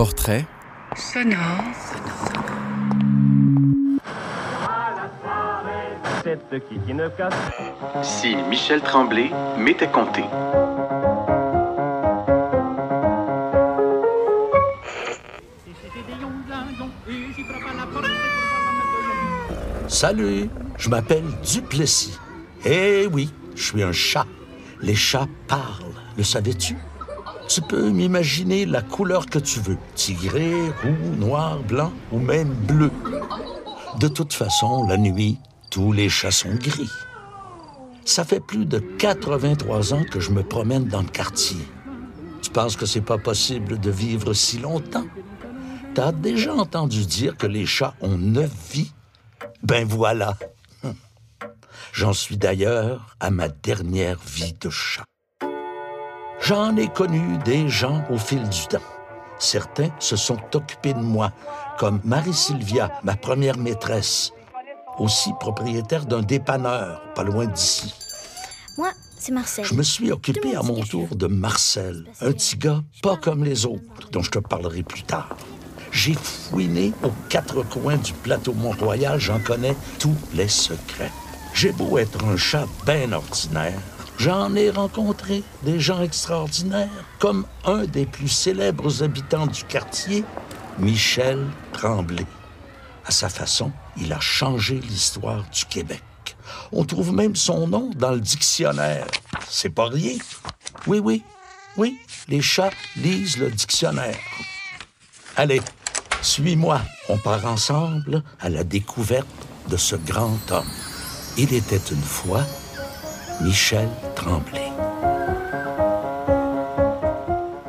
Portrait sonore. Si Michel Tremblay m'était compté. Salut, je m'appelle Duplessis. Eh oui, je suis un chat. Les chats parlent, le savais-tu? Tu peux m'imaginer la couleur que tu veux, tigré, roux, noir, blanc ou même bleu. De toute façon, la nuit, tous les chats sont gris. Ça fait plus de 83 ans que je me promène dans le quartier. Tu penses que c'est pas possible de vivre si longtemps? T'as déjà entendu dire que les chats ont neuf vies? Ben voilà. J'en suis d'ailleurs à ma dernière vie de chat. J'en ai connu des gens au fil du temps. Certains se sont occupés de moi, comme Marie-Sylvia, ma première maîtresse, aussi propriétaire d'un dépanneur, pas loin d'ici. Moi, c'est Marcel. Je me suis occupé à mon tour de Marcel, un petit gars pas comme les autres, dont je te parlerai plus tard. J'ai fouiné aux quatre coins du plateau Mont-Royal, j'en connais tous les secrets. J'ai beau être un chat bien ordinaire, j'en ai rencontré des gens extraordinaires, comme un des plus célèbres habitants du quartier, Michel Tremblay. À sa façon, il a changé l'histoire du Québec. On trouve même son nom dans le dictionnaire. C'est pas rien. Oui, oui, oui, les chats lisent le dictionnaire. Allez, suis-moi. On part ensemble à la découverte de ce grand homme. Il était une fois Michel Tremblay.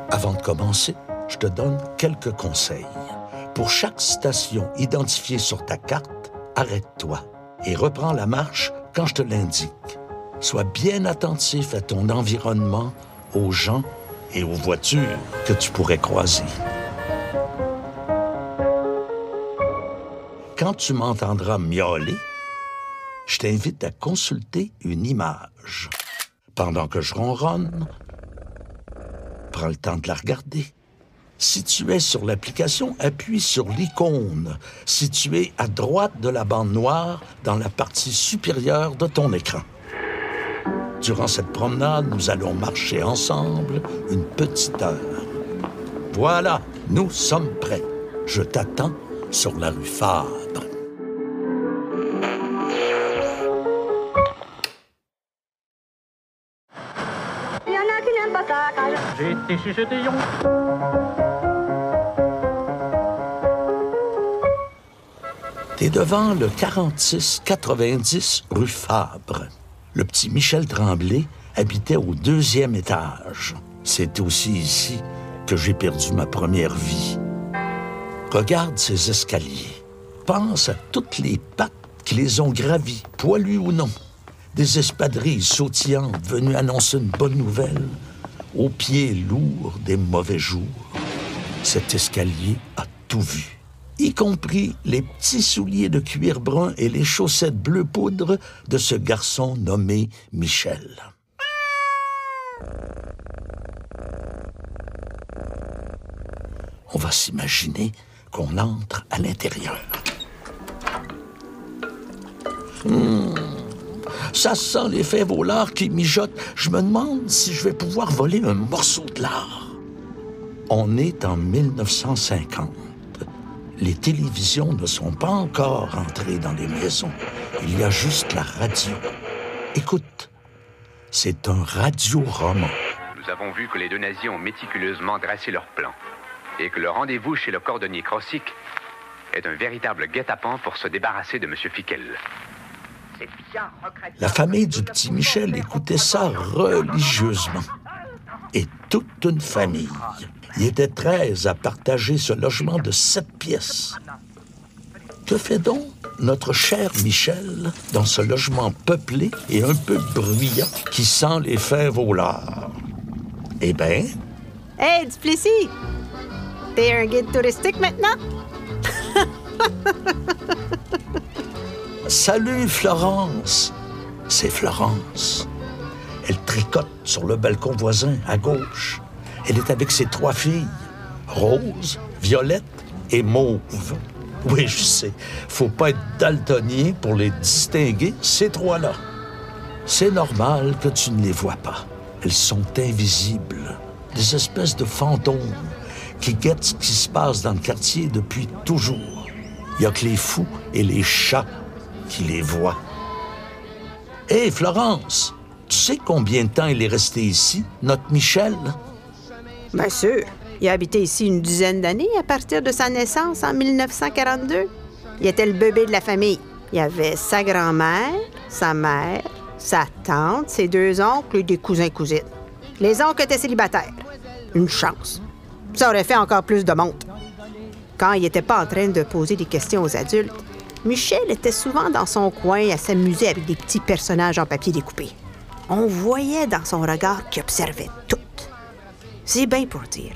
Avant de commencer, je te donne quelques conseils. Pour chaque station identifiée sur ta carte, arrête-toi et reprends la marche quand je te l'indique. Sois bien attentif à ton environnement, aux gens et aux voitures que tu pourrais croiser. Quand tu m'entendras miauler, je t'invite à consulter une image. Pendant que je ronronne, prends le temps de la regarder. Si tu es sur l'application, appuie sur l'icône située à droite de la bande noire dans la partie supérieure de ton écran. Durant cette promenade, nous allons marcher ensemble une petite heure. Voilà, nous sommes prêts. Je t'attends sur la rue Fabre. T'es devant le 46-90 rue Fabre. Le petit Michel Tremblay habitait au deuxième étage. C'est aussi ici que j'ai perdu ma première vie. Regarde ces escaliers. Pense à toutes les pattes qui les ont gravis, poilues ou non. Des espadrilles sautillantes venues annoncer une bonne nouvelle, aux pieds lourds des mauvais jours. Cet escalier a tout vu, y compris les petits souliers de cuir brun et les chaussettes bleu poudre de ce garçon nommé Michel. On va s'imaginer qu'on entre à l'intérieur. Hmm, ça sent les fèves qui mijotent. Je me demande si je vais pouvoir voler un morceau de lard. On est en 1950. Les télévisions ne sont pas encore entrées dans les maisons. Il y a juste la radio. Écoute, c'est un radioroman. Nous avons vu que les deux nazis ont méticuleusement dressé leur plan et que le rendez-vous chez le cordonnier Krossik est un véritable guet-apens pour se débarrasser de M. Fickel. La famille du petit Michel écoutait ça religieusement. Et toute une famille. Il était 13 à partager ce logement de sept pièces. Que fait donc notre cher Michel dans ce logement peuplé et un peu bruyant qui sent les fèves au? Eh bien, Hey, Duplessis! T'es un guide touristique maintenant? Salut Florence. C'est Florence. Elle tricote sur le balcon voisin à gauche. Elle est avec ses trois filles. rose, violette et mauve. Oui, je sais, faut pas être daltonien pour les distinguer, ces trois-là. C'est normal que tu ne les vois pas. Elles sont invisibles, des espèces de fantômes qui guettent ce qui se passe dans le quartier depuis toujours. Il y a que les fous et les chats qui les voient. Hé, Florence, tu sais combien de temps il est resté ici, notre Michel? Bien sûr. Il a habité ici une dizaine d'années à partir de sa naissance en 1942. Il était le bébé de la famille. Il y avait sa grand-mère, sa mère, sa tante, ses deux oncles et des cousins-cousines. Les oncles étaient célibataires. Une chance. Ça aurait fait encore plus de monde. Quand il n'était pas en train de poser des questions aux adultes, Michel était souvent dans son coin à s'amuser avec des petits personnages en papier découpé. On voyait dans son regard qu'il observait tout. C'est bien pour dire.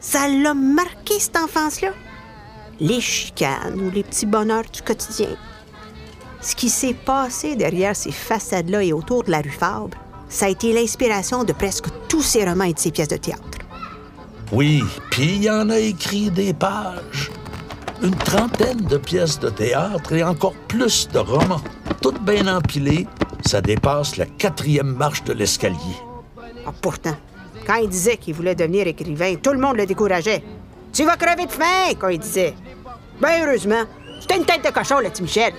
Ça l'a marqué, cette enfance-là. Les chicanes ou les petits bonheurs du quotidien. Ce qui s'est passé derrière ces façades-là et autour de la rue Fabre, ça a été l'inspiration de presque tous ses romans et de ses pièces de théâtre. Oui, puis il y en a écrit des pages. Une trentaine de pièces de théâtre et encore plus de romans. Toutes bien empilées, ça dépasse la quatrième marche de l'escalier. Ah, pourtant, quand il disait qu'il voulait devenir écrivain, tout le monde le décourageait. Tu vas crever de faim, quand il disait. Ben heureusement, c'était une tête de cochon, le petit Michel.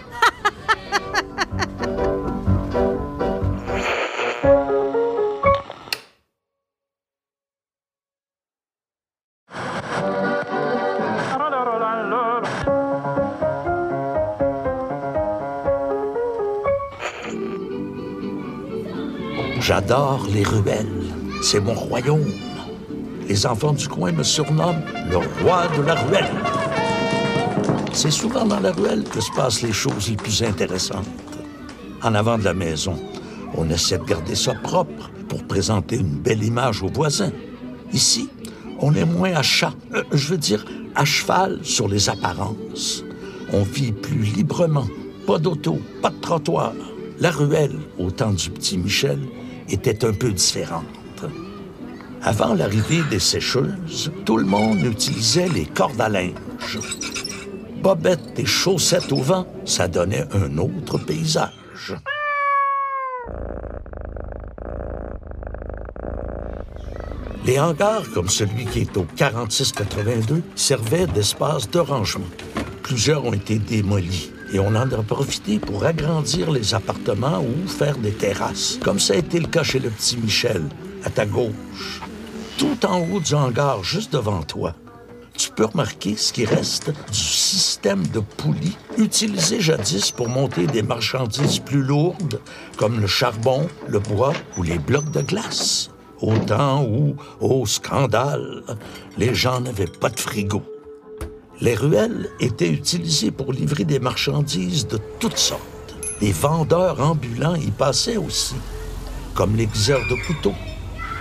J'adore les ruelles. C'est mon royaume. Les enfants du coin me surnomment le roi de la ruelle. C'est souvent dans la ruelle que se passent les choses les plus intéressantes. En avant de la maison, on essaie de garder ça propre pour présenter une belle image aux voisins. Ici, on est moins à chat, euh, je veux dire à cheval sur les apparences. On vit plus librement, pas d'auto, pas de trottoir. La ruelle, au temps du petit Michel, était un peu différente. Avant l'arrivée des sécheuses, tout le monde utilisait les cordes à linge. Bobettes et chaussettes au vent, ça donnait un autre paysage. Les hangars, comme celui qui est au 4682, servaient d'espace de rangement. Plusieurs ont été démolis et on en a profité pour agrandir les appartements ou faire des terrasses, comme ça a été le cas chez le petit Michel, à ta gauche. Tout en haut du hangar, juste devant toi, tu peux remarquer ce qui reste du système de poulies utilisé jadis pour monter des marchandises plus lourdes, comme le charbon, le bois ou les blocs de glace. Au temps où, au scandale, les gens n'avaient pas de frigo. Les ruelles étaient utilisées pour livrer des marchandises de toutes sortes. Les vendeurs ambulants y passaient aussi, comme l'aiguiseur de couteaux.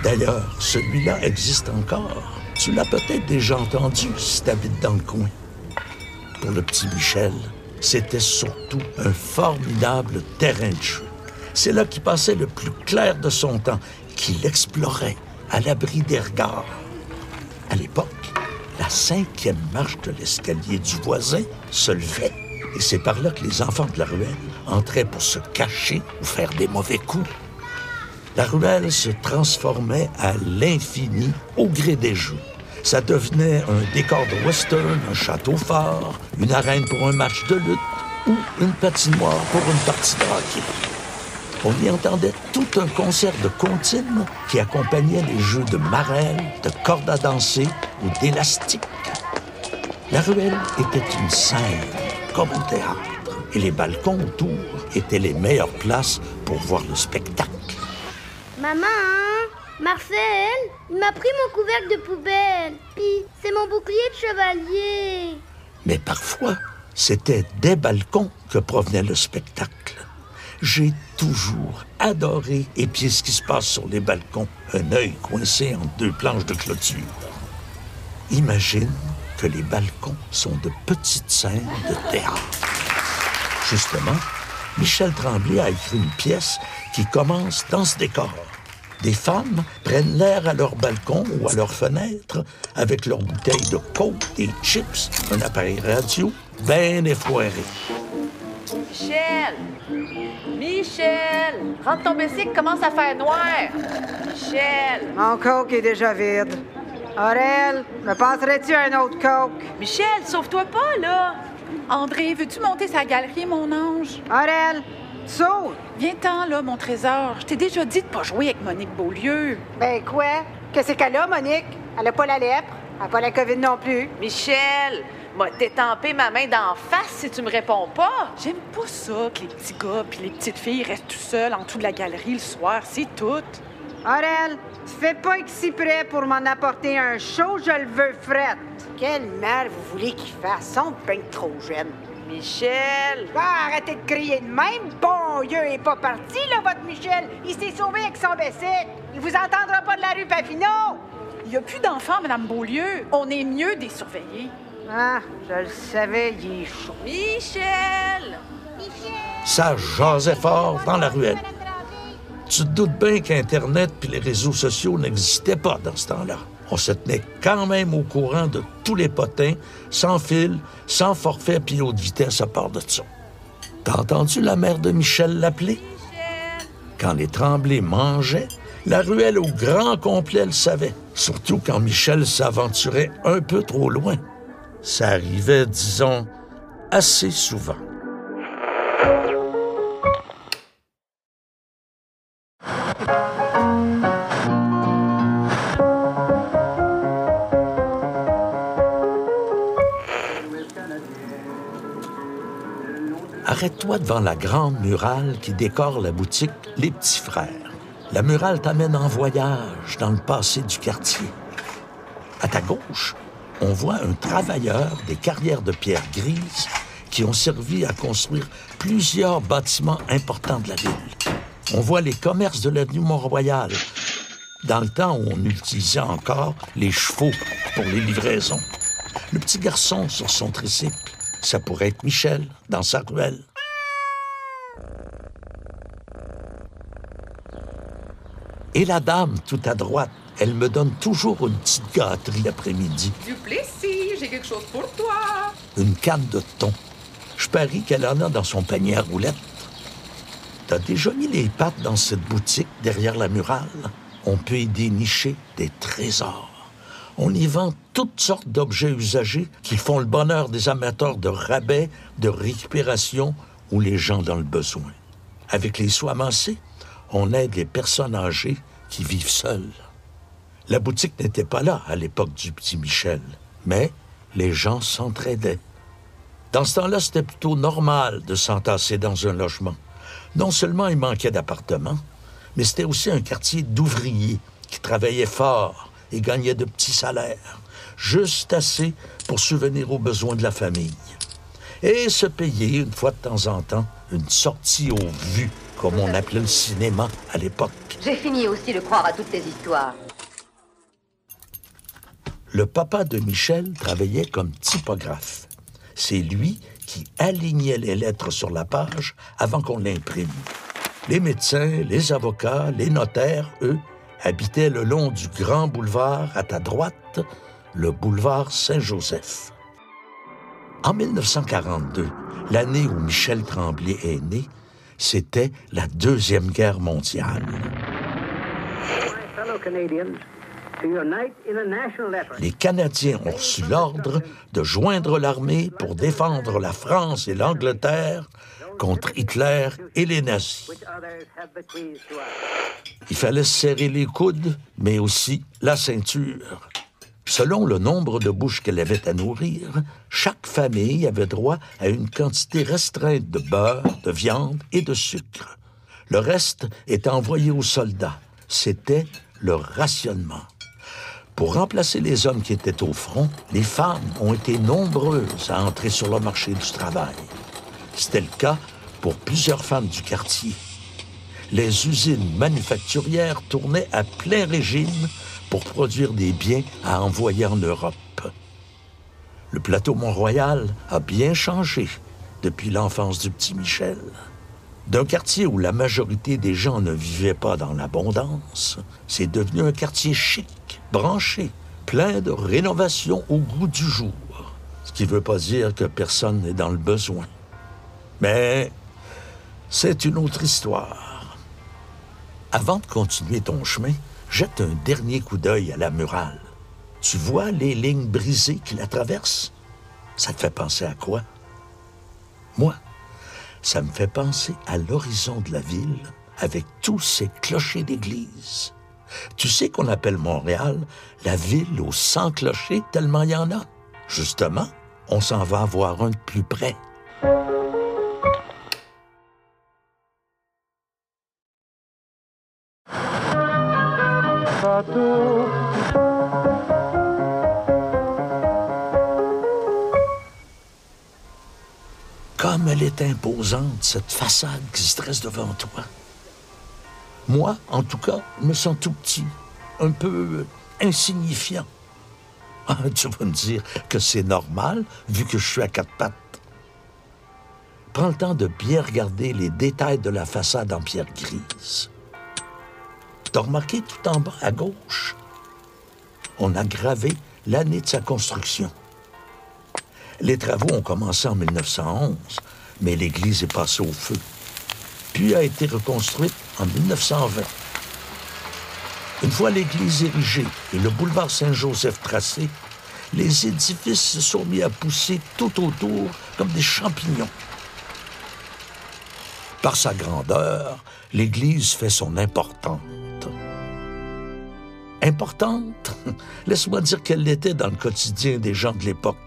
D'ailleurs, celui-là existe encore. Tu l'as peut-être déjà entendu si t'habites dans le coin. Pour le petit Michel, c'était surtout un formidable terrain de jeu. C'est là qu'il passait le plus clair de son temps, qu'il explorait à l'abri des regards. À l'époque, la cinquième marche de l'escalier du voisin se levait. Et c'est par là que les enfants de la ruelle entraient pour se cacher ou faire des mauvais coups. La ruelle se transformait à l'infini au gré des jeux. Ça devenait un décor de western, un château fort, une arène pour un match de lutte ou une patinoire pour une partie de hockey. On y entendait tout un concert de comptines qui accompagnait les jeux de marelle, de cordes à danser ou d'élastique. La ruelle était une scène, comme au théâtre, et les balcons autour étaient les meilleures places pour voir le spectacle. Maman, Marcel, il m'a pris mon couvercle de poubelle. Puis c'est mon bouclier de chevalier. Mais parfois, c'était des balcons que provenait le spectacle. J'ai toujours adoré épier ce qui se passe sur les balcons, un œil coincé entre deux planches de clôture. Imagine que les balcons sont de petites scènes de théâtre. Justement, Michel Tremblay a écrit une pièce qui commence dans ce décor. Des femmes prennent l'air à leur balcon ou à leur fenêtre avec leurs bouteilles de coke, des chips, un appareil radio, bien effoiré. Michel! Michel! Rentre ton bicycle, commence à faire noir! Michel! Mon coke est déjà vide. Aurel, me passerais-tu un autre coke? Michel, sauve-toi pas, là! André, veux-tu monter sa galerie, mon ange? Aurel, saute! Viens-t'en, là, mon trésor. Je t'ai déjà dit de pas jouer avec Monique Beaulieu. Ben quoi? Qu'est-ce qu'elle a, Monique? Elle a pas la lèpre, elle a pas la COVID non plus? Michel! M'a détampé ma main d'en face si tu me réponds pas. J'aime pas ça que les petits gars puis les petites filles restent tout seuls en dessous de la galerie le soir, c'est tout. Aurel, tu fais pas si prêt pour m'en apporter un chaud, je le veux frette. Quelle mère vous voulez qu'il fasse? Sont ben trop jeunes. Michel! Ah, arrêtez de crier de même. Bon Dieu, il est pas parti, là, votre Michel. Il s'est sauvé avec son bicycle. Il vous entendra pas de la rue Papineau. Il y a plus d'enfants, Madame Beaulieu. On est mieux des surveillés. Ah, je le savais, il est chaud. Michel! Ça jasait fort dans la ruelle. Tu te doutes bien qu'Internet puis les réseaux sociaux n'existaient pas dans ce temps-là. On se tenait quand même au courant de tous les potins, sans fil, sans forfait puis haute vitesse à part de ça. T'as entendu la mère de Michel l'appeler? Quand les tremblés mangeaient, la ruelle au grand complet le savait, surtout quand Michel s'aventurait un peu trop loin. Ça arrivait, disons, assez souvent. Arrête-toi devant la grande murale qui décore la boutique Les Petits Frères. La murale t'amène en voyage dans le passé du quartier. À ta gauche, on voit un travailleur des carrières de pierre grise qui ont servi à construire plusieurs bâtiments importants de la ville. On voit les commerces de l'avenue Mont-Royal, dans le temps où on utilisait encore les chevaux pour les livraisons. Le petit garçon sur son tricycle, ça pourrait être Michel dans sa ruelle. Et la dame tout à droite, elle me donne toujours une petite gâterie l'après-midi. Duplessis, j'ai quelque chose pour toi. Une canne de thon. Je parie qu'elle en a dans son panier à roulettes. T'as déjà mis les pattes dans cette boutique derrière la murale? On peut y dénicher des trésors. On y vend toutes sortes d'objets usagés qui font le bonheur des amateurs de rabais, de récupération ou les gens dans le besoin. Avec les sous amassés, on aide les personnes âgées qui vivent seules. La boutique n'était pas là à l'époque du petit Michel, mais les gens s'entraidaient. Dans ce temps-là, c'était plutôt normal de s'entasser dans un logement. Non seulement il manquait d'appartements, mais c'était aussi un quartier d'ouvriers qui travaillaient fort et gagnaient de petits salaires, juste assez pour subvenir aux besoins de la famille. Et se payer, une fois de temps en temps, une sortie aux vues, comme on appelait le cinéma à l'époque. J'ai fini aussi de croire à toutes tes histoires. Le papa de Michel travaillait comme typographe. C'est lui qui alignait les lettres sur la page avant qu'on l'imprime. Les médecins, les avocats, les notaires, eux, habitaient le long du grand boulevard à ta droite, le boulevard Saint-Joseph. En 1942, l'année où Michel Tremblay est né, c'était la Deuxième Guerre mondiale. Les Canadiens ont reçu l'ordre de joindre l'armée pour défendre la France et l'Angleterre contre Hitler et les nazis. Il fallait serrer les coudes, mais aussi la ceinture. Selon le nombre de bouches qu'elle avait à nourrir, chaque famille avait droit à une quantité restreinte de beurre, de viande et de sucre. Le reste était envoyé aux soldats. C'était leur rationnement. Pour remplacer les hommes qui étaient au front, les femmes ont été nombreuses à entrer sur le marché du travail. C'était le cas pour plusieurs femmes du quartier. Les usines manufacturières tournaient à plein régime pour produire des biens à envoyer en Europe. Le plateau Mont-Royal a bien changé depuis l'enfance du petit Michel. D'un quartier où la majorité des gens ne vivaient pas dans l'abondance, c'est devenu un quartier chic, branché, plein de rénovations au goût du jour. Ce qui ne veut pas dire que personne n'est dans le besoin. Mais c'est une autre histoire. Avant de continuer ton chemin, jette un dernier coup d'œil à la murale. Tu vois les lignes brisées qui la traversent? Ça te fait penser à quoi? Moi, ça me fait penser à l'horizon de la ville avec tous ces clochers d'église. Tu sais qu'on appelle Montréal la ville aux 100 clochers tellement il y en a. Justement, on s'en va voir un de plus près. Comme elle est imposante, cette façade qui se dresse devant toi. Moi, en tout cas, me sens tout petit, un peu insignifiant. Ah, tu vas me dire que c'est normal, vu que je suis à quatre pattes. Prends le temps de bien regarder les détails de la façade en pierre grise. T'as remarqué tout en bas à gauche? On a gravé l'année de sa construction. Les travaux ont commencé en 1911, mais l'église est passée au feu, puis a été reconstruite en 1920. Une fois l'église érigée et le boulevard Saint-Joseph tracé, les édifices se sont mis à pousser tout autour comme des champignons. Par sa grandeur, l'église fait son importante. Importante? Laisse-moi dire qu'elle l'était dans le quotidien des gens de l'époque.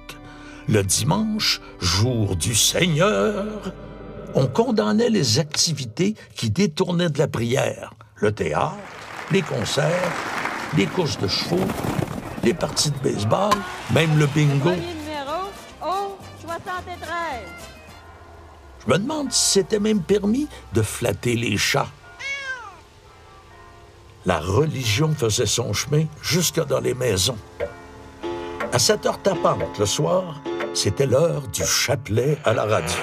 Le dimanche, jour du Seigneur, on condamnait les activités qui détournaient de la prière. Le théâtre, les concerts, les courses de chevaux, les parties de baseball, même le bingo. numéro O 73. Je me demande si c'était même permis de flatter les chats. La religion faisait son chemin jusque dans les maisons. À cette heure tapante le soir, c'était l'heure du chapelet à la radio,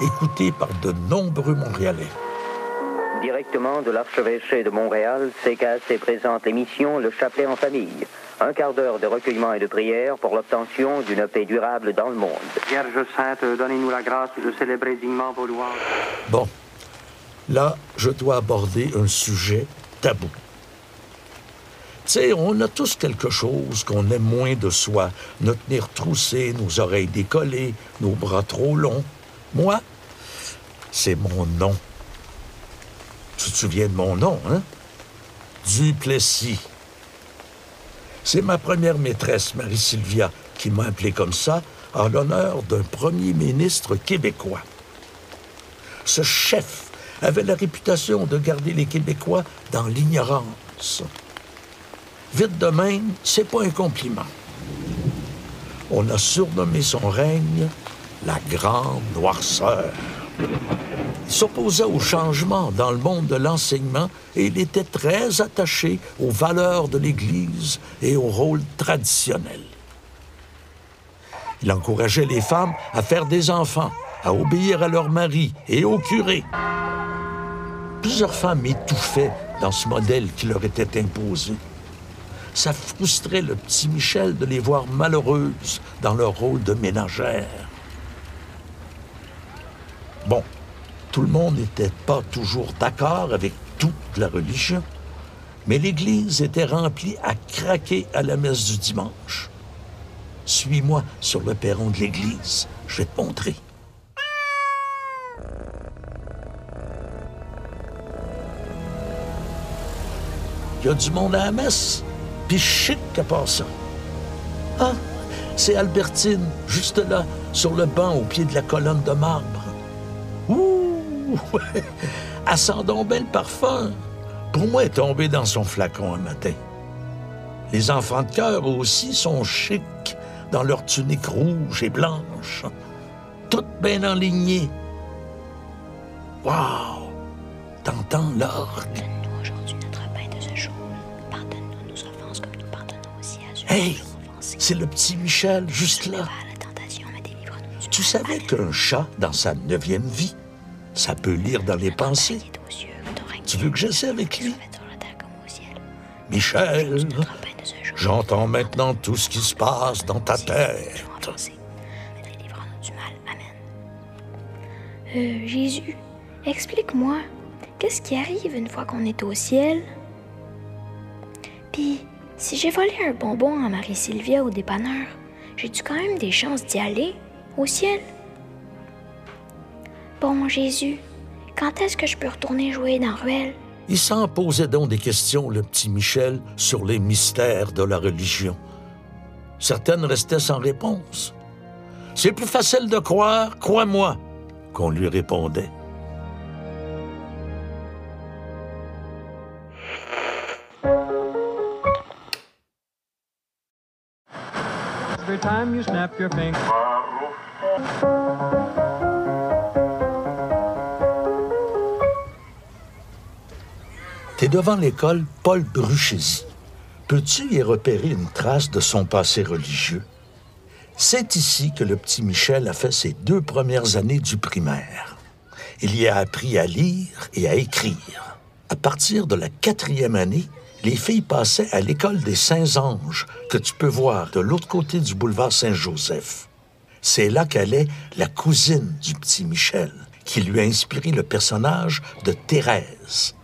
écouté par de nombreux Montréalais. Directement de l'archevêché de Montréal, CKC présente l'émission Le Chapelet en famille. Un quart d'heure de recueillement et de prière pour l'obtention d'une paix durable dans le monde. Vierge Sainte, donnez-nous la grâce de célébrer dignement vos louanges. Bon, là, je dois aborder un sujet tabou. Tu sais, on a tous quelque chose qu'on aime moins de soi. Notre nez retroussé, nos oreilles décollées, nos bras trop longs. Moi, c'est mon nom. Tu te souviens de mon nom, hein? Duplessis. C'est ma première maîtresse, Marie-Sylvia, qui m'a appelé comme ça en l'honneur d'un premier ministre québécois. Ce chef avait la réputation de garder les Québécois dans l'ignorance. Vite de même, c'est pas un compliment. On a surnommé son règne la Grande Noirceur. Il s'opposait au changement dans le monde de l'enseignement et il était très attaché aux valeurs de l'Église et au rôle traditionnel. Il encourageait les femmes à faire des enfants, à obéir à leur mari et au curé. Plusieurs femmes étouffaient dans ce modèle qui leur était imposé. Ça frustrait le petit Michel de les voir malheureuses dans leur rôle de ménagère. Bon, tout le monde n'était pas toujours d'accord avec toute la religion, mais l'Église était remplie à craquer à la messe du dimanche. Suis-moi sur le perron de l'Église, je vais te montrer. Il y a du monde à la messe, puis chic à part ça. Ah, c'est Albertine, juste là, sur le banc au pied de la colonne de marbre. Ouh, elle sent donc bien le parfum. Pour moi, est tombée dans son flacon un matin. Les enfants de cœur aussi sont chics dans leur tunique rouge et blanche, toutes bien enlignées. Wow! T'entends l'orgue? Hey! C'est le petit Michel, juste là. Tu savais qu'un chat, dans sa neuvième vie, Ça peut lire dans les pensées. Tu veux que j'essaie avec lui? Michel, j'entends maintenant tout ce qui se passe dans ta tête. Euh, Jésus, explique-moi, qu'est-ce qui arrive une fois qu'on est au ciel? Puis, si j'ai volé un bonbon à Marie-Sylvia au dépanneur, j'ai-tu quand même des chances d'y aller, au ciel? Bon, Jésus, quand est-ce que je peux retourner jouer dans Ruelle? Il s'en posait donc des questions, le petit Michel, sur les mystères de la religion. Certaines restaient sans réponse. C'est plus facile de croire, crois-moi, qu'on lui répondait. Every time you snap your finger. T'es devant l'école Paul Bruchesi. Peux-tu y repérer une trace de son passé religieux? C'est ici que le petit Michel a fait ses deux premières années du primaire. Il y a appris à lire et à écrire. À partir de la quatrième année, les filles passaient à l'école des Saints-Anges, que tu peux voir de l'autre côté du boulevard Saint-Joseph. C'est là qu'allait la cousine du petit Michel, qui lui a inspiré le personnage de Thérèse.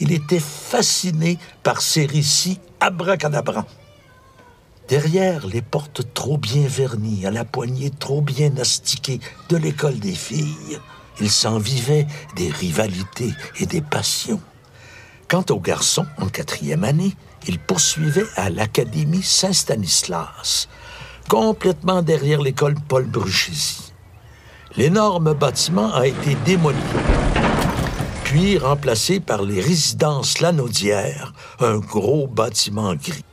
Il était fasciné par ces récits abracadabrants. Derrière les portes trop bien vernies, à la poignée trop bien astiquée de l'école des filles, il s'en vivait des rivalités et des passions. Quant aux garçons, en quatrième année, ils poursuivaient à l'Académie Saint-Stanislas, complètement derrière l'école Paul Bruchesi. L'énorme bâtiment a été démoli, puis remplacé par les résidences Lanaudière, un gros bâtiment gris.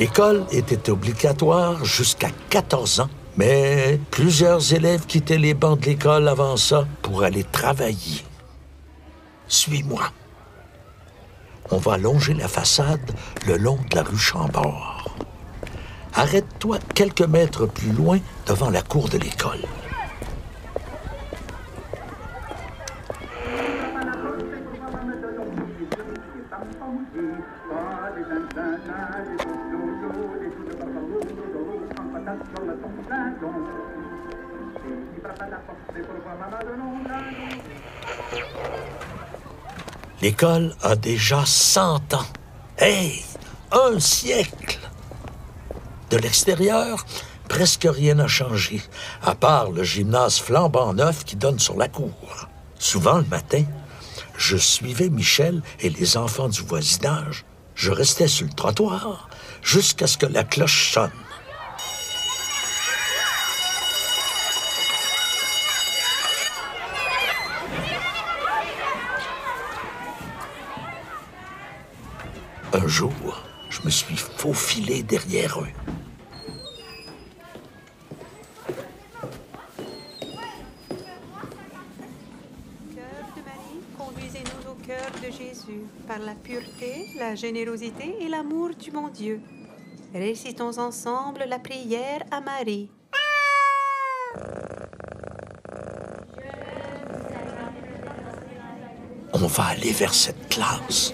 L'école était obligatoire jusqu'à 14 ans, mais plusieurs élèves quittaient les bancs de l'école avant ça pour aller travailler. Suis-moi. On va longer la façade le long de la rue Chambord. Arrête-toi quelques mètres plus loin devant la cour de l'école. L'école a déjà 100 ans. Hey, un siècle! De l'extérieur, presque rien n'a changé, à part le gymnase flambant neuf qui donne sur la cour. Souvent le matin, je suivais Michel et les enfants du voisinage. Je restais sur le trottoir jusqu'à ce que la cloche sonne. Un jour, je me suis faufilé derrière eux. Conduisez-nous au cœur de Jésus par la pureté, la générosité et l'amour du bon Dieu. Récitons ensemble la prière à Marie. On va aller vers cette classe.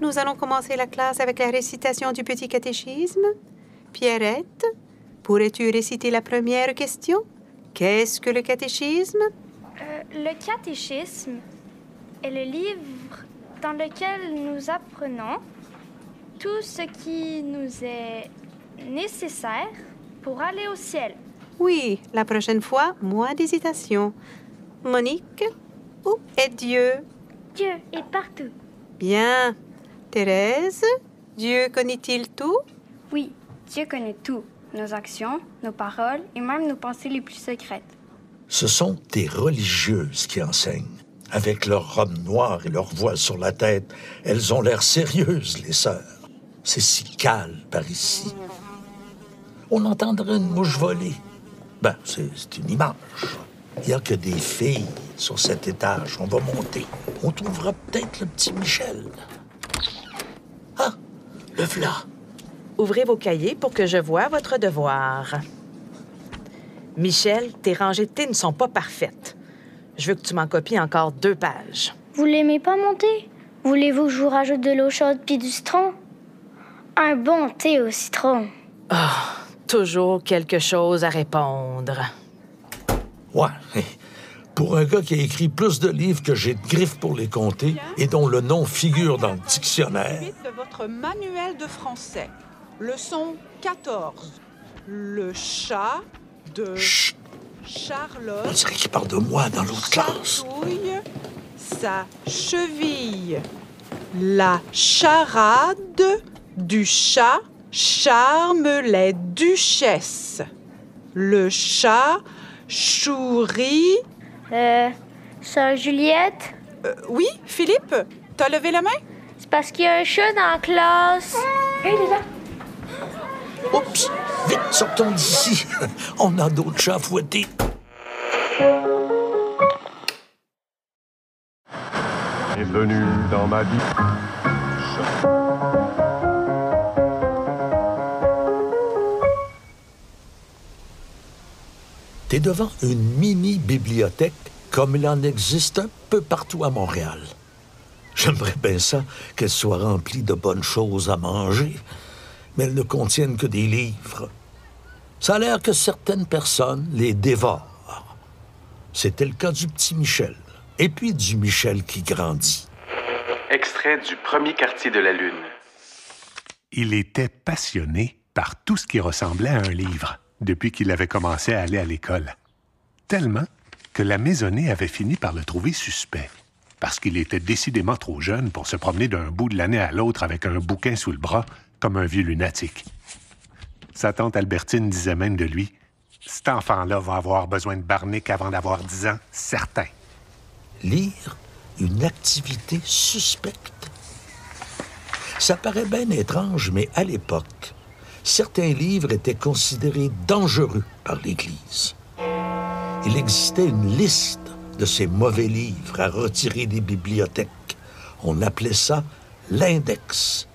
Nous allons commencer la classe avec la récitation du petit catéchisme. Pierrette, pourrais-tu réciter la première question? Qu'est-ce que le catéchisme? Le catéchisme est le livre dans lequel nous apprenons tout ce qui nous est nécessaire pour aller au ciel. Oui, la prochaine fois, moins d'hésitation. Monique, où est Dieu? Dieu est partout. Bien. Thérèse, Dieu connaît-il tout? Oui, Dieu connaît tout. Nos actions, nos paroles et même nos pensées les plus secrètes. Ce sont des religieuses qui enseignent. Avec leur robe noire et leur voile sur la tête, elles ont l'air sérieuses, les sœurs. C'est si calme par ici. On entendrait une mouche voler. Ben, c'est une image. Il n'y a que des filles sur cet étage. On va monter. On trouvera peut-être le petit Michel. Ah, le v'là. Ouvrez vos cahiers pour que je voie votre devoir. Michel, tes rangées de thé ne sont pas parfaites. Je veux que tu m'en copies encore deux pages. Vous l'aimez pas mon thé? Voulez-vous que je vous rajoute de l'eau chaude puis du citron? Un bon thé au citron. Ah, toujours quelque chose à répondre. Ouais. Pour un gars qui a écrit plus de livres que j'ai de griffes pour les compter et dont le nom figure dans le dictionnaire. De votre manuel de français. Leçon 14. Le chat de Charlotte. On dirait qu'il parle de moi dans l'autre classe. sa cheville. La charade du chat charme les duchesses. Le chat chourit. Euh, sœur Juliette? Euh, oui, Philippe, t'as levé la main? C'est parce qu'il y a un chat dans la classe. Hé, là. Oups! Vite, sortons d'ici. On a d'autres chats à fouetter. Bienvenue dans ma vie. T'es devant une mini-bibliothèque comme il en existe un peu partout à Montréal. J'aimerais bien ça qu'elle soit remplie de bonnes choses à manger, mais elle ne contienne que des livres. Ça a l'air que certaines personnes les dévorent. C'était le cas du petit Michel, et puis du Michel qui grandit. Extrait du premier quartier de la Lune. Il était passionné par tout ce qui ressemblait à un livre depuis qu'il avait commencé à aller à l'école. Tellement que la maisonnée avait fini par le trouver suspect, parce qu'il était décidément trop jeune pour se promener d'un bout de l'année à l'autre avec un bouquin sous le bras, comme un vieux lunatique. Sa tante Albertine disait même de lui Cet enfant-là va avoir besoin de barnique avant d'avoir 10 ans, certain. Lire une activité suspecte. Ça paraît bien étrange, mais à l'époque, certains livres étaient considérés dangereux par l'Église. Il existait une liste de ces mauvais livres à retirer des bibliothèques. On appelait ça l'index.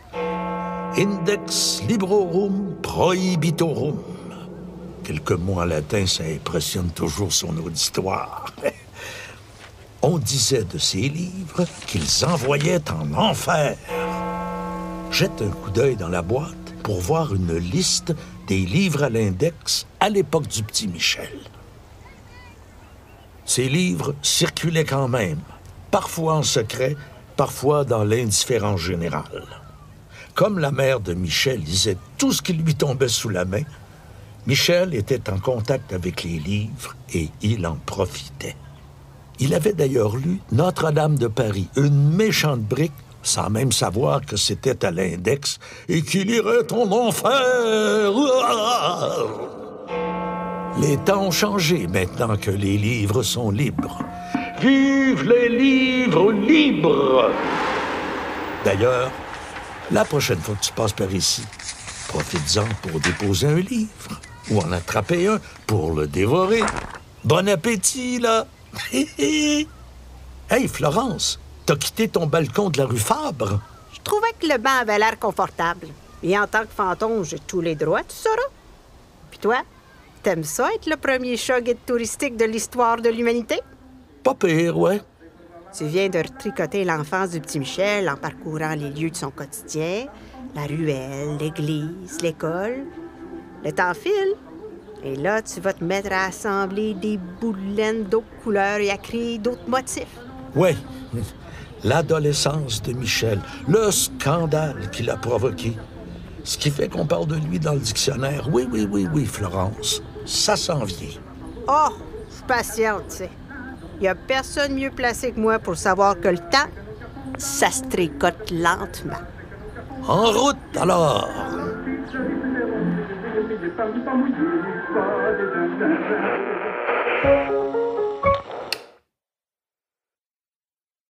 Index librorum prohibitorum. Quelques mots en latin, ça impressionne toujours son auditoire. On disait de ces livres qu'ils envoyaient en enfer. Jette un coup d'œil dans la boîte pour voir une liste des livres à l'index à l'époque du petit Michel. Ces livres circulaient quand même, parfois en secret, parfois dans l'indifférence générale. Comme la mère de Michel lisait tout ce qui lui tombait sous la main, Michel était en contact avec les livres et il en profitait. Il avait d'ailleurs lu Notre-Dame de Paris, une méchante brique, sans même savoir que c'était à l'index et qu'il irait en enfer. Les temps ont changé maintenant que les livres sont libres. Vive les livres libres! D'ailleurs, la prochaine fois que tu passes par ici, profites-en pour déposer un livre ou en attraper un pour le dévorer. Bon appétit, là! hey, Florence, t'as quitté ton balcon de la rue Fabre? Je trouvais que le banc avait l'air confortable. Et en tant que fantôme, j'ai tous les droits, tu sauras. Puis toi, t'aimes ça être le premier chat guide touristique de l'histoire de l'humanité? Pas pire, ouais. Tu viens de tricoter l'enfance du petit Michel en parcourant les lieux de son quotidien, la ruelle, l'église, l'école. Le temps file. Et là, tu vas te mettre à assembler des bouts de laine d'autres couleurs et à créer d'autres motifs. Oui, l'adolescence de Michel, le scandale qu'il a provoqué. Ce qui fait qu'on parle de lui dans le dictionnaire. Oui, oui, oui, oui, Florence, ça s'en vient. Oh, je suis patiente, tu sais. Il n'y a personne mieux placé que moi pour savoir que le temps, ça se tricote lentement. En route, alors!